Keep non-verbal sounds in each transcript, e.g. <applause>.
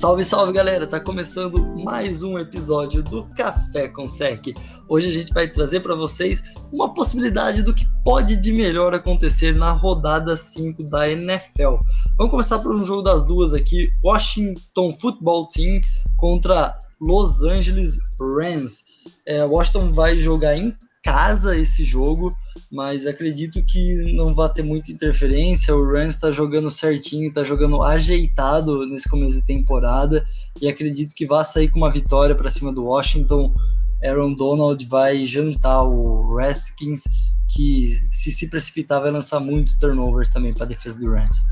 Salve, salve galera! Tá começando mais um episódio do Café com Sec. Hoje a gente vai trazer para vocês uma possibilidade do que pode de melhor acontecer na rodada 5 da NFL. Vamos começar por um jogo das duas aqui: Washington Football Team contra Los Angeles Rams. É, Washington vai jogar em casa esse jogo, mas acredito que não vai ter muita interferência. O Rams está jogando certinho, está jogando ajeitado nesse começo de temporada e acredito que vai sair com uma vitória para cima do Washington. Aaron Donald vai jantar o Redskins, que se se precipitar vai lançar muitos turnovers também para a defesa do Rams.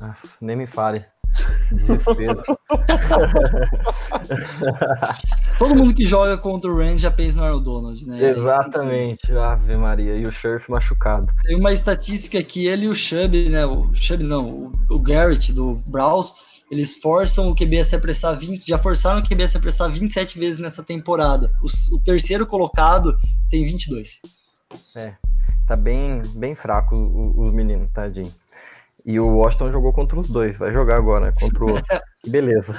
Nossa, nem me fale. <laughs> Todo mundo que joga contra o Rams já pensa no Aaron Donald, né? Exatamente, Ave Maria. E o Sheriff machucado. Tem uma estatística que ele e o Chubb, né? O Chubb não, o, o Garrett do Browns, eles forçam o QB a se apressar 20, já forçaram o QB a se apressar 27 vezes nessa temporada. O, o terceiro colocado tem 22. É, tá bem, bem fraco os meninos, tadinho. E o Washington jogou contra os dois, vai jogar agora, né? Contra o <laughs> beleza.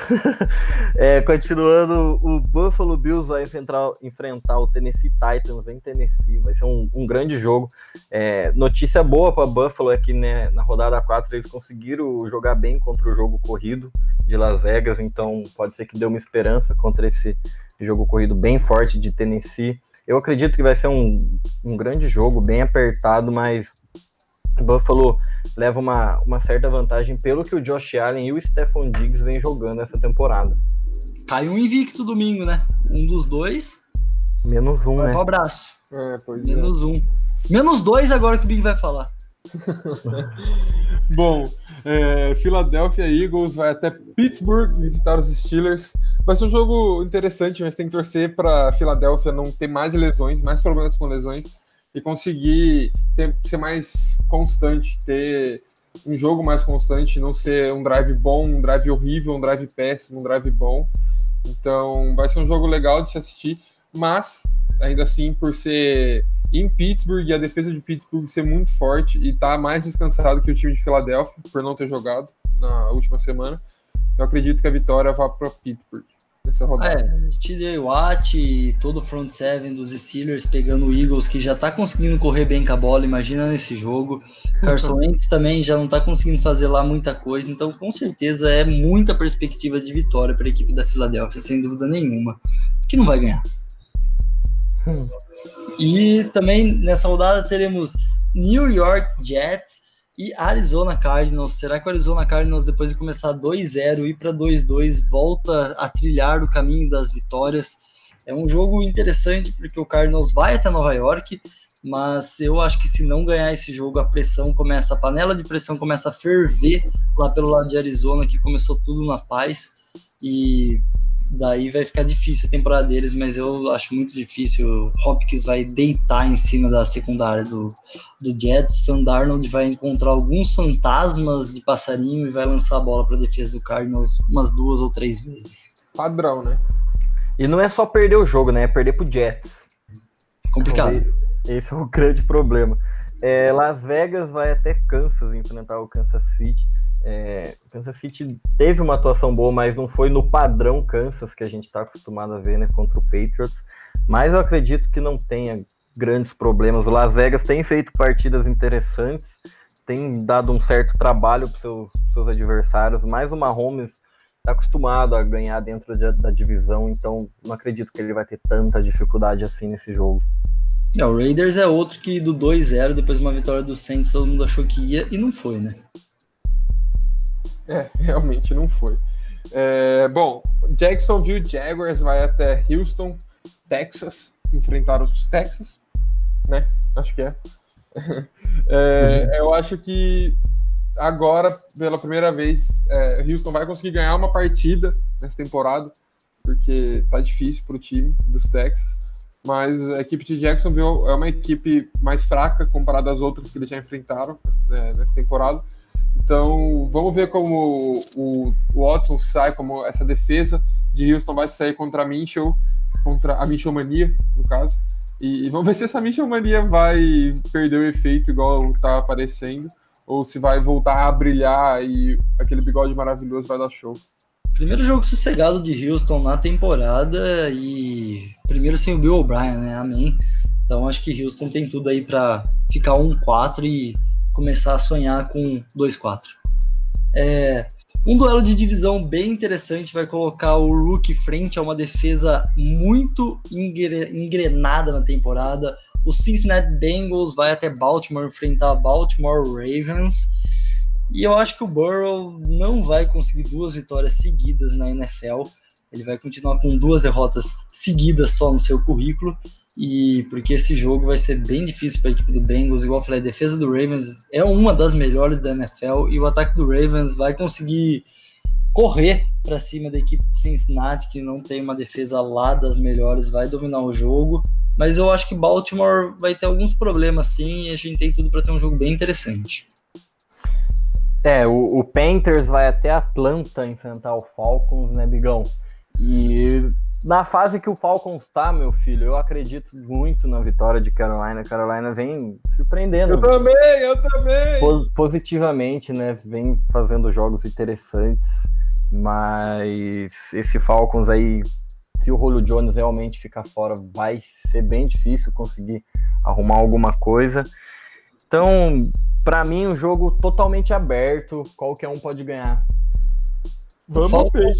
<laughs> é, continuando, o Buffalo Bills vai enfrentar, enfrentar o Tennessee Titans em Tennessee. Vai ser um, um grande jogo. É, notícia boa para Buffalo é que né, na rodada 4 eles conseguiram jogar bem contra o jogo corrido de Las Vegas, então pode ser que dê uma esperança contra esse jogo corrido bem forte de Tennessee. Eu acredito que vai ser um, um grande jogo, bem apertado, mas Buffalo leva uma, uma certa vantagem pelo que o Josh Allen e o Stephon Diggs vêm jogando essa temporada. Cai um invicto domingo, né? Um dos dois. Menos um, vai né? Pro abraço. É, Menos é. um. Menos dois agora que o Big vai falar. <laughs> Bom, é, Philadelphia Eagles vai até Pittsburgh visitar os Steelers. Vai ser um jogo interessante, mas tem que torcer para Philadelphia não ter mais lesões, mais problemas com lesões e conseguir ter, ser mais constante, ter um jogo mais constante, não ser um drive bom, um drive horrível, um drive péssimo, um drive bom. Então vai ser um jogo legal de se assistir, mas ainda assim, por ser em Pittsburgh e a defesa de Pittsburgh ser muito forte e estar tá mais descansado que o time de Filadélfia, por não ter jogado na última semana, eu acredito que a vitória vá para Pittsburgh nessa rodada. É, TJ Watt e todo o front seven dos Steelers pegando o Eagles, que já tá conseguindo correr bem com a bola, imagina nesse jogo. Carson <laughs> Wentz também já não tá conseguindo fazer lá muita coisa, então com certeza é muita perspectiva de vitória para a equipe da Filadélfia, sem dúvida nenhuma, que não vai ganhar. Hum. E também nessa rodada teremos New York Jets e Arizona Cardinals. Será que o Arizona Cardinals, depois de começar 2-0 e ir para 2-2, volta a trilhar o caminho das vitórias? É um jogo interessante porque o Cardinals vai até Nova York, mas eu acho que se não ganhar esse jogo, a pressão começa, a panela de pressão começa a ferver lá pelo lado de Arizona, que começou tudo na paz. E daí vai ficar difícil a temporada deles, mas eu acho muito difícil. O Hopkins vai deitar em cima da secundária do, do Jets. Sam Darnold vai encontrar alguns fantasmas de passarinho e vai lançar a bola para a defesa do Cardinals umas duas ou três vezes. Padrão, né? E não é só perder o jogo, né? É perder pro Jets. Complicado. Esse é o grande problema. É, Las Vegas vai até Kansas enfrentar o Kansas City. É, Kansas City teve uma atuação boa, mas não foi no padrão Kansas que a gente está acostumado a ver né, contra o Patriots. Mas eu acredito que não tenha grandes problemas. O Las Vegas tem feito partidas interessantes, tem dado um certo trabalho para seus, seus adversários, mas o Mahomes está acostumado a ganhar dentro de, da divisão, então não acredito que ele vai ter tanta dificuldade assim nesse jogo. É, o Raiders é outro que do 2-0, depois de uma vitória do Saints, todo mundo achou que ia e não foi, né? É, <laughs> realmente não foi. É, bom, Jacksonville Jaguars vai até Houston, Texas, enfrentar os Texas, né? Acho que é. <laughs> é eu acho que agora, pela primeira vez, é, Houston vai conseguir ganhar uma partida nessa temporada, porque tá difícil para o time dos Texas. Mas a equipe de Jacksonville é uma equipe mais fraca comparada às outras que eles já enfrentaram né, nessa temporada. Então, vamos ver como o, o Watson sai, como essa defesa de Houston vai sair contra a Minchel, contra a Minchel Mania, no caso. E, e, vamos ver se essa Minchel Mania vai perder o efeito igual está aparecendo, ou se vai voltar a brilhar e aquele bigode maravilhoso vai dar show. Primeiro jogo sossegado de Houston na temporada e primeiro sem o Bill O'Brien, né? Amém. Então acho que Houston tem tudo aí para ficar 1-4 e começar a sonhar com 2-4. É, um duelo de divisão bem interessante vai colocar o Rook frente a uma defesa muito engrenada na temporada. O Cincinnati Bengals vai até Baltimore enfrentar Baltimore Ravens. E eu acho que o Burrow não vai conseguir duas vitórias seguidas na NFL. Ele vai continuar com duas derrotas seguidas só no seu currículo. E porque esse jogo vai ser bem difícil para a equipe do Bengals, igual eu falei, a defesa do Ravens é uma das melhores da NFL e o ataque do Ravens vai conseguir correr para cima da equipe de Cincinnati, que não tem uma defesa lá das melhores, vai dominar o jogo. Mas eu acho que Baltimore vai ter alguns problemas sim e a gente tem tudo para ter um jogo bem interessante. É, o, o, Panthers vai até Atlanta enfrentar o Falcons, né, Bigão? E na fase que o Falcons tá, meu filho, eu acredito muito na vitória de Carolina. Carolina vem surpreendendo. Eu também, eu também. Positivamente, né? Vem fazendo jogos interessantes. Mas esse Falcons aí, se o Julio Jones realmente ficar fora, vai ser bem difícil conseguir arrumar alguma coisa. Então, para mim, um jogo totalmente aberto, qualquer um pode ganhar. Vamos, Falcons.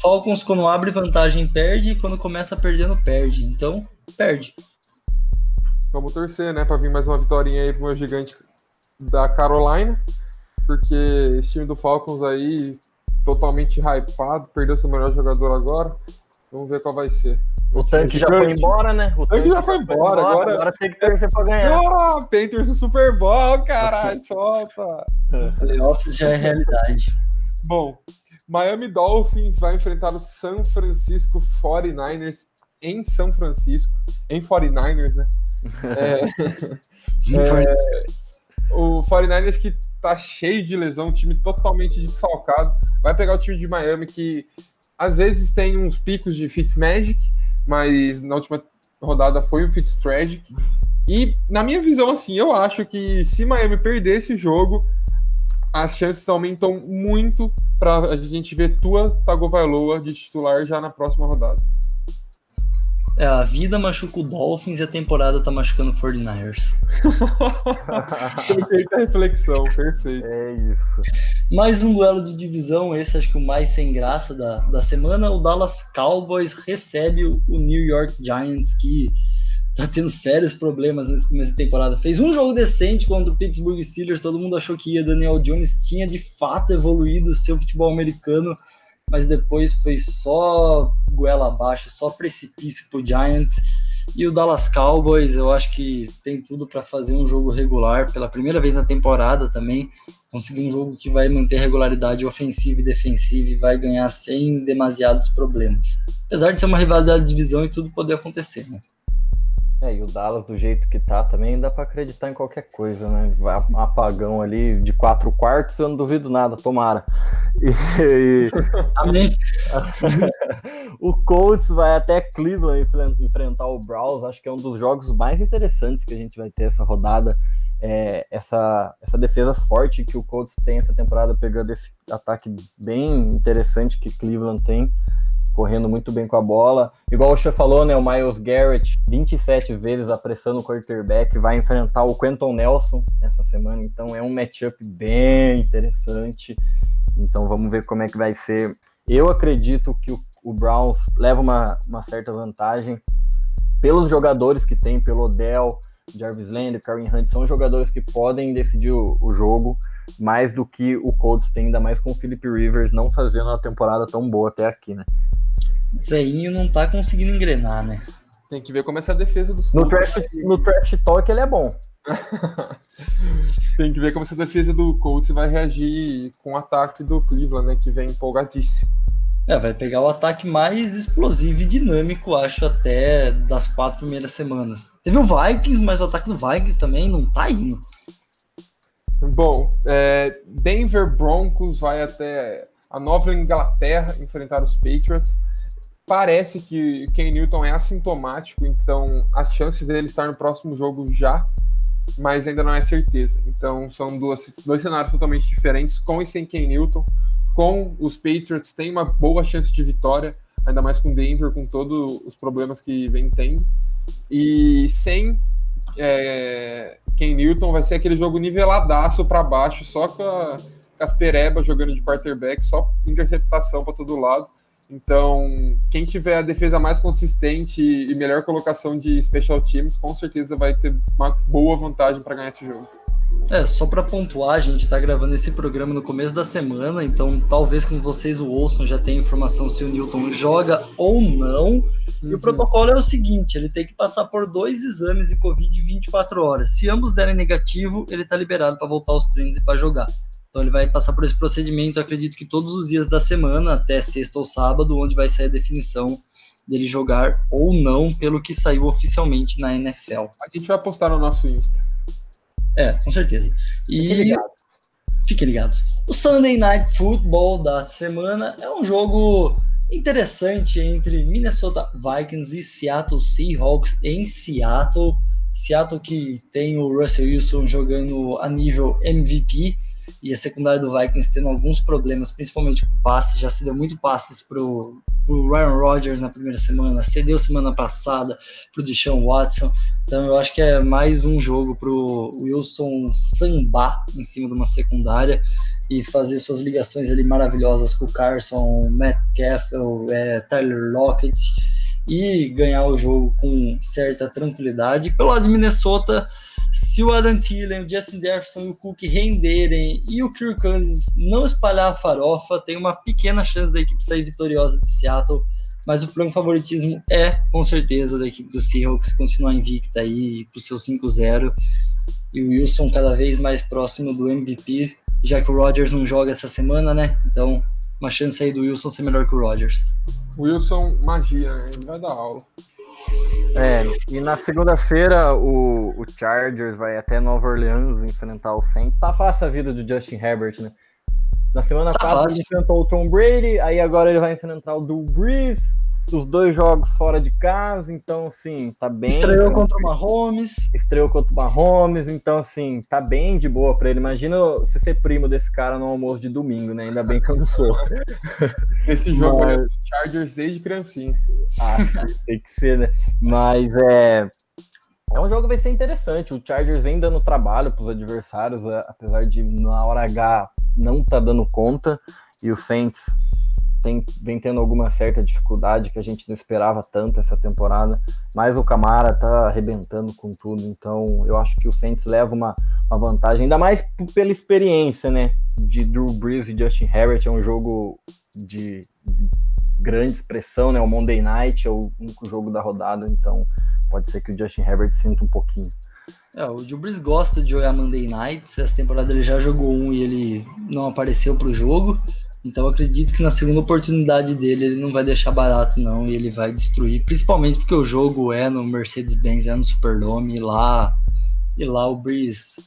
Falcons, quando abre vantagem, perde, e quando começa perdendo, perde. Então, perde. Vamos torcer, né, pra vir mais uma vitória aí pro meu gigante da Carolina, porque esse time do Falcons aí, totalmente hypado, perdeu seu melhor jogador agora. Vamos ver qual vai ser. O tanque já foi embora, né? O tanque já foi embora, agora. Agora tem que torcer pra ganhar. <laughs> Oh, Panthers no Super Bowl, caralho, <laughs> solta. Playoffs já é realidade. Bom, Miami Dolphins vai enfrentar o San Francisco 49ers em São Francisco, em 49ers, né? <laughs> É, é, o 49ers que tá cheio de lesão, um time totalmente desfalcado, vai pegar o time de Miami que às vezes tem uns picos de Fitzmagic, mas na última rodada foi o Fitztragic. E na minha visão, assim, eu acho que se Miami perder esse jogo, as chances aumentam muito para a gente ver Tua Tagovailoa de titular já na próxima rodada. É, a vida machuca o Dolphins e a temporada tá machucando o 49ers. Perfeita reflexão, perfeito. É isso. Mais um duelo de divisão, esse acho que o mais sem graça da, da semana. O Dallas Cowboys recebe o New York Giants, que tá tendo sérios problemas nesse começo de temporada. Fez um jogo decente contra o Pittsburgh Steelers, todo mundo achou que ia. Daniel Jones tinha de fato evoluído o seu futebol americano, mas depois foi só goela abaixo, só precipício pro Giants. E o Dallas Cowboys, eu acho que tem tudo para fazer um jogo regular pela primeira vez na temporada também. Conseguir um jogo que vai manter regularidade ofensiva e defensiva e vai ganhar sem demasiados problemas. Apesar de ser uma rivalidade de divisão e tudo poder acontecer, né? É, e o Dallas, do jeito que tá, também dá para acreditar em qualquer coisa, né? Um apagão ali de quatro quartos, eu não duvido nada, tomara. E, Amém. <laughs> o Colts vai até Cleveland enfrentar o Browns, acho que é um dos jogos mais interessantes que a gente vai ter essa rodada. É, essa, essa defesa forte que o Colts tem essa temporada, pegando esse ataque bem interessante que Cleveland tem correndo muito bem com a bola. Igual o Che falou, né? O Miles Garrett, 27 vezes apressando o quarterback, vai enfrentar o Quentin Nelson essa semana. Então é um matchup bem interessante. Então vamos ver como é que vai ser. Eu acredito que o, o Browns leva uma, uma certa vantagem pelos jogadores que tem, pelo Odell, Jarvis Landry, Karen Hunt, são jogadores que podem decidir o, o, jogo mais do que o Colts tem, ainda mais com o Philip Rivers não fazendo uma temporada tão boa até aqui, né? Veinho não tá conseguindo engrenar, né? Tem que ver como essa defesa dos no trash, no trash talk ele é bom. <laughs> Tem que ver como essa defesa do Colts vai reagir com o ataque do Cleveland, né? Que vem empolgadíssimo. É, vai pegar o ataque mais explosivo e dinâmico, acho, até das quatro primeiras semanas. Teve o Vikings, mas o ataque do Vikings também não tá indo. Bom, é, Denver Broncos vai até a Nova Inglaterra enfrentar os Patriots parece que Ken Newton é assintomático, então as chances dele estar no próximo jogo já, mas ainda não é certeza. Então são duas, dois cenários totalmente diferentes, com e sem Ken Newton. com os Patriots tem uma boa chance de vitória, ainda mais com Denver, com todos os problemas que vem tendo. E sem é, Ken Newton vai ser aquele jogo niveladaço para baixo, só com, a, com as perebas jogando de quarterback, só interceptação para todo lado. Então, quem tiver a defesa mais consistente e melhor colocação de special teams, com certeza vai ter uma boa vantagem para ganhar esse jogo. É, só para pontuar, a gente está gravando esse programa no começo da semana, então talvez quando vocês o ouçam já tenha informação se o Newton joga ou não. Uhum. E o uhum. protocolo é o seguinte: ele tem que passar por dois exames de Covid em 24 horas. Se ambos derem negativo, ele está liberado para voltar aos treinos e para jogar. Então ele vai passar por esse procedimento, acredito que todos os dias da semana, até sexta ou sábado, onde vai sair a definição dele jogar ou não, pelo que saiu oficialmente na NFL. A gente vai postar no nosso Insta. É, com certeza. E Fiquem ligados. Fiquem ligados. O Sunday Night Football da semana é um jogo interessante entre Minnesota Vikings e Seattle Seahawks em Seattle. Seattle que tem o Russell Wilson jogando a nível MVP e a secundária do Vikings tendo alguns problemas, principalmente com passe, já se deu muito passes pro, pro Ryan Rodgers na primeira semana, cedeu semana passada pro Deshaun Watson, então eu acho que é mais um jogo pro Wilson sambar em cima de uma secundária e fazer suas ligações ali maravilhosas com o Carson, Matt Caffell, é, Tyler Lockett e ganhar o jogo com certa tranquilidade. Pelo lado de Minnesota, se o Adam Thielen, o Justin Jefferson e o Cook renderem e o Kirk Cousins não espalhar a farofa, tem uma pequena chance da equipe sair vitoriosa de Seattle, mas o franco favoritismo é, com certeza, da equipe do Seahawks continuar invicta aí pro seu 5-0 e o Wilson cada vez mais próximo do MVP, já que o Rodgers não joga essa semana, né? Então, uma chance aí do Wilson ser melhor que o Rodgers. Wilson, magia, né? Ele vai dar aula. É, e na segunda-feira o, o, Chargers vai até Nova Orleans enfrentar o Saints. Tá fácil a vida do Justin Herbert, né? Na semana tá passada ele enfrentou o Tom Brady, aí agora ele vai enfrentar o Drew Brees os dois jogos fora de casa, então assim, tá bem. Estreou contra o Mahomes. Estreou contra o Mahomes, então assim, tá bem de boa para ele. Imagina você ser primo desse cara no almoço de domingo, né? Ainda bem que eu não sou. <laughs> Esse jogo Mas... é Chargers desde criancinha. Ah, tem que ser, né? Mas é. É um jogo que vai ser interessante. O Chargers ainda no trabalho para os adversários, apesar de na hora H não tá dando conta. E o Saints tem, vem tendo alguma certa dificuldade que a gente não esperava tanto essa temporada, mas o Camara tá arrebentando com tudo, então eu acho que o Saints leva uma, uma vantagem, ainda mais pela experiência, né, de Drew Brees e Justin Herbert, é um jogo de, de grande expressão, né, o Monday Night é o único jogo da rodada, então pode ser que o Justin Herbert sinta um pouquinho. É, o Drew Brees gosta de jogar Monday Nights, essa temporada ele já jogou um e ele não apareceu para o jogo, então acredito que na segunda oportunidade dele ele não vai deixar barato não e ele vai destruir, principalmente porque o jogo é no Mercedes-Benz, é no Superdome e lá e lá o Breeze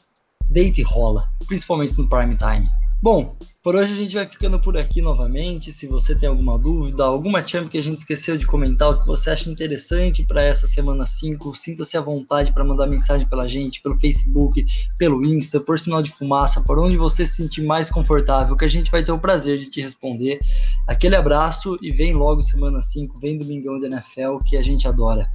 deita e rola, principalmente no prime time. Bom, por hoje a gente vai ficando por aqui novamente. Se você tem alguma dúvida, alguma champ que a gente esqueceu de comentar, o que você acha interessante para essa semana 5, sinta-se à vontade para mandar mensagem pela gente, pelo Facebook, pelo Insta, por sinal de fumaça, por onde você se sentir mais confortável, que a gente vai ter o prazer de te responder. Aquele abraço e vem logo semana 5, vem Domingão de NFL, que a gente adora.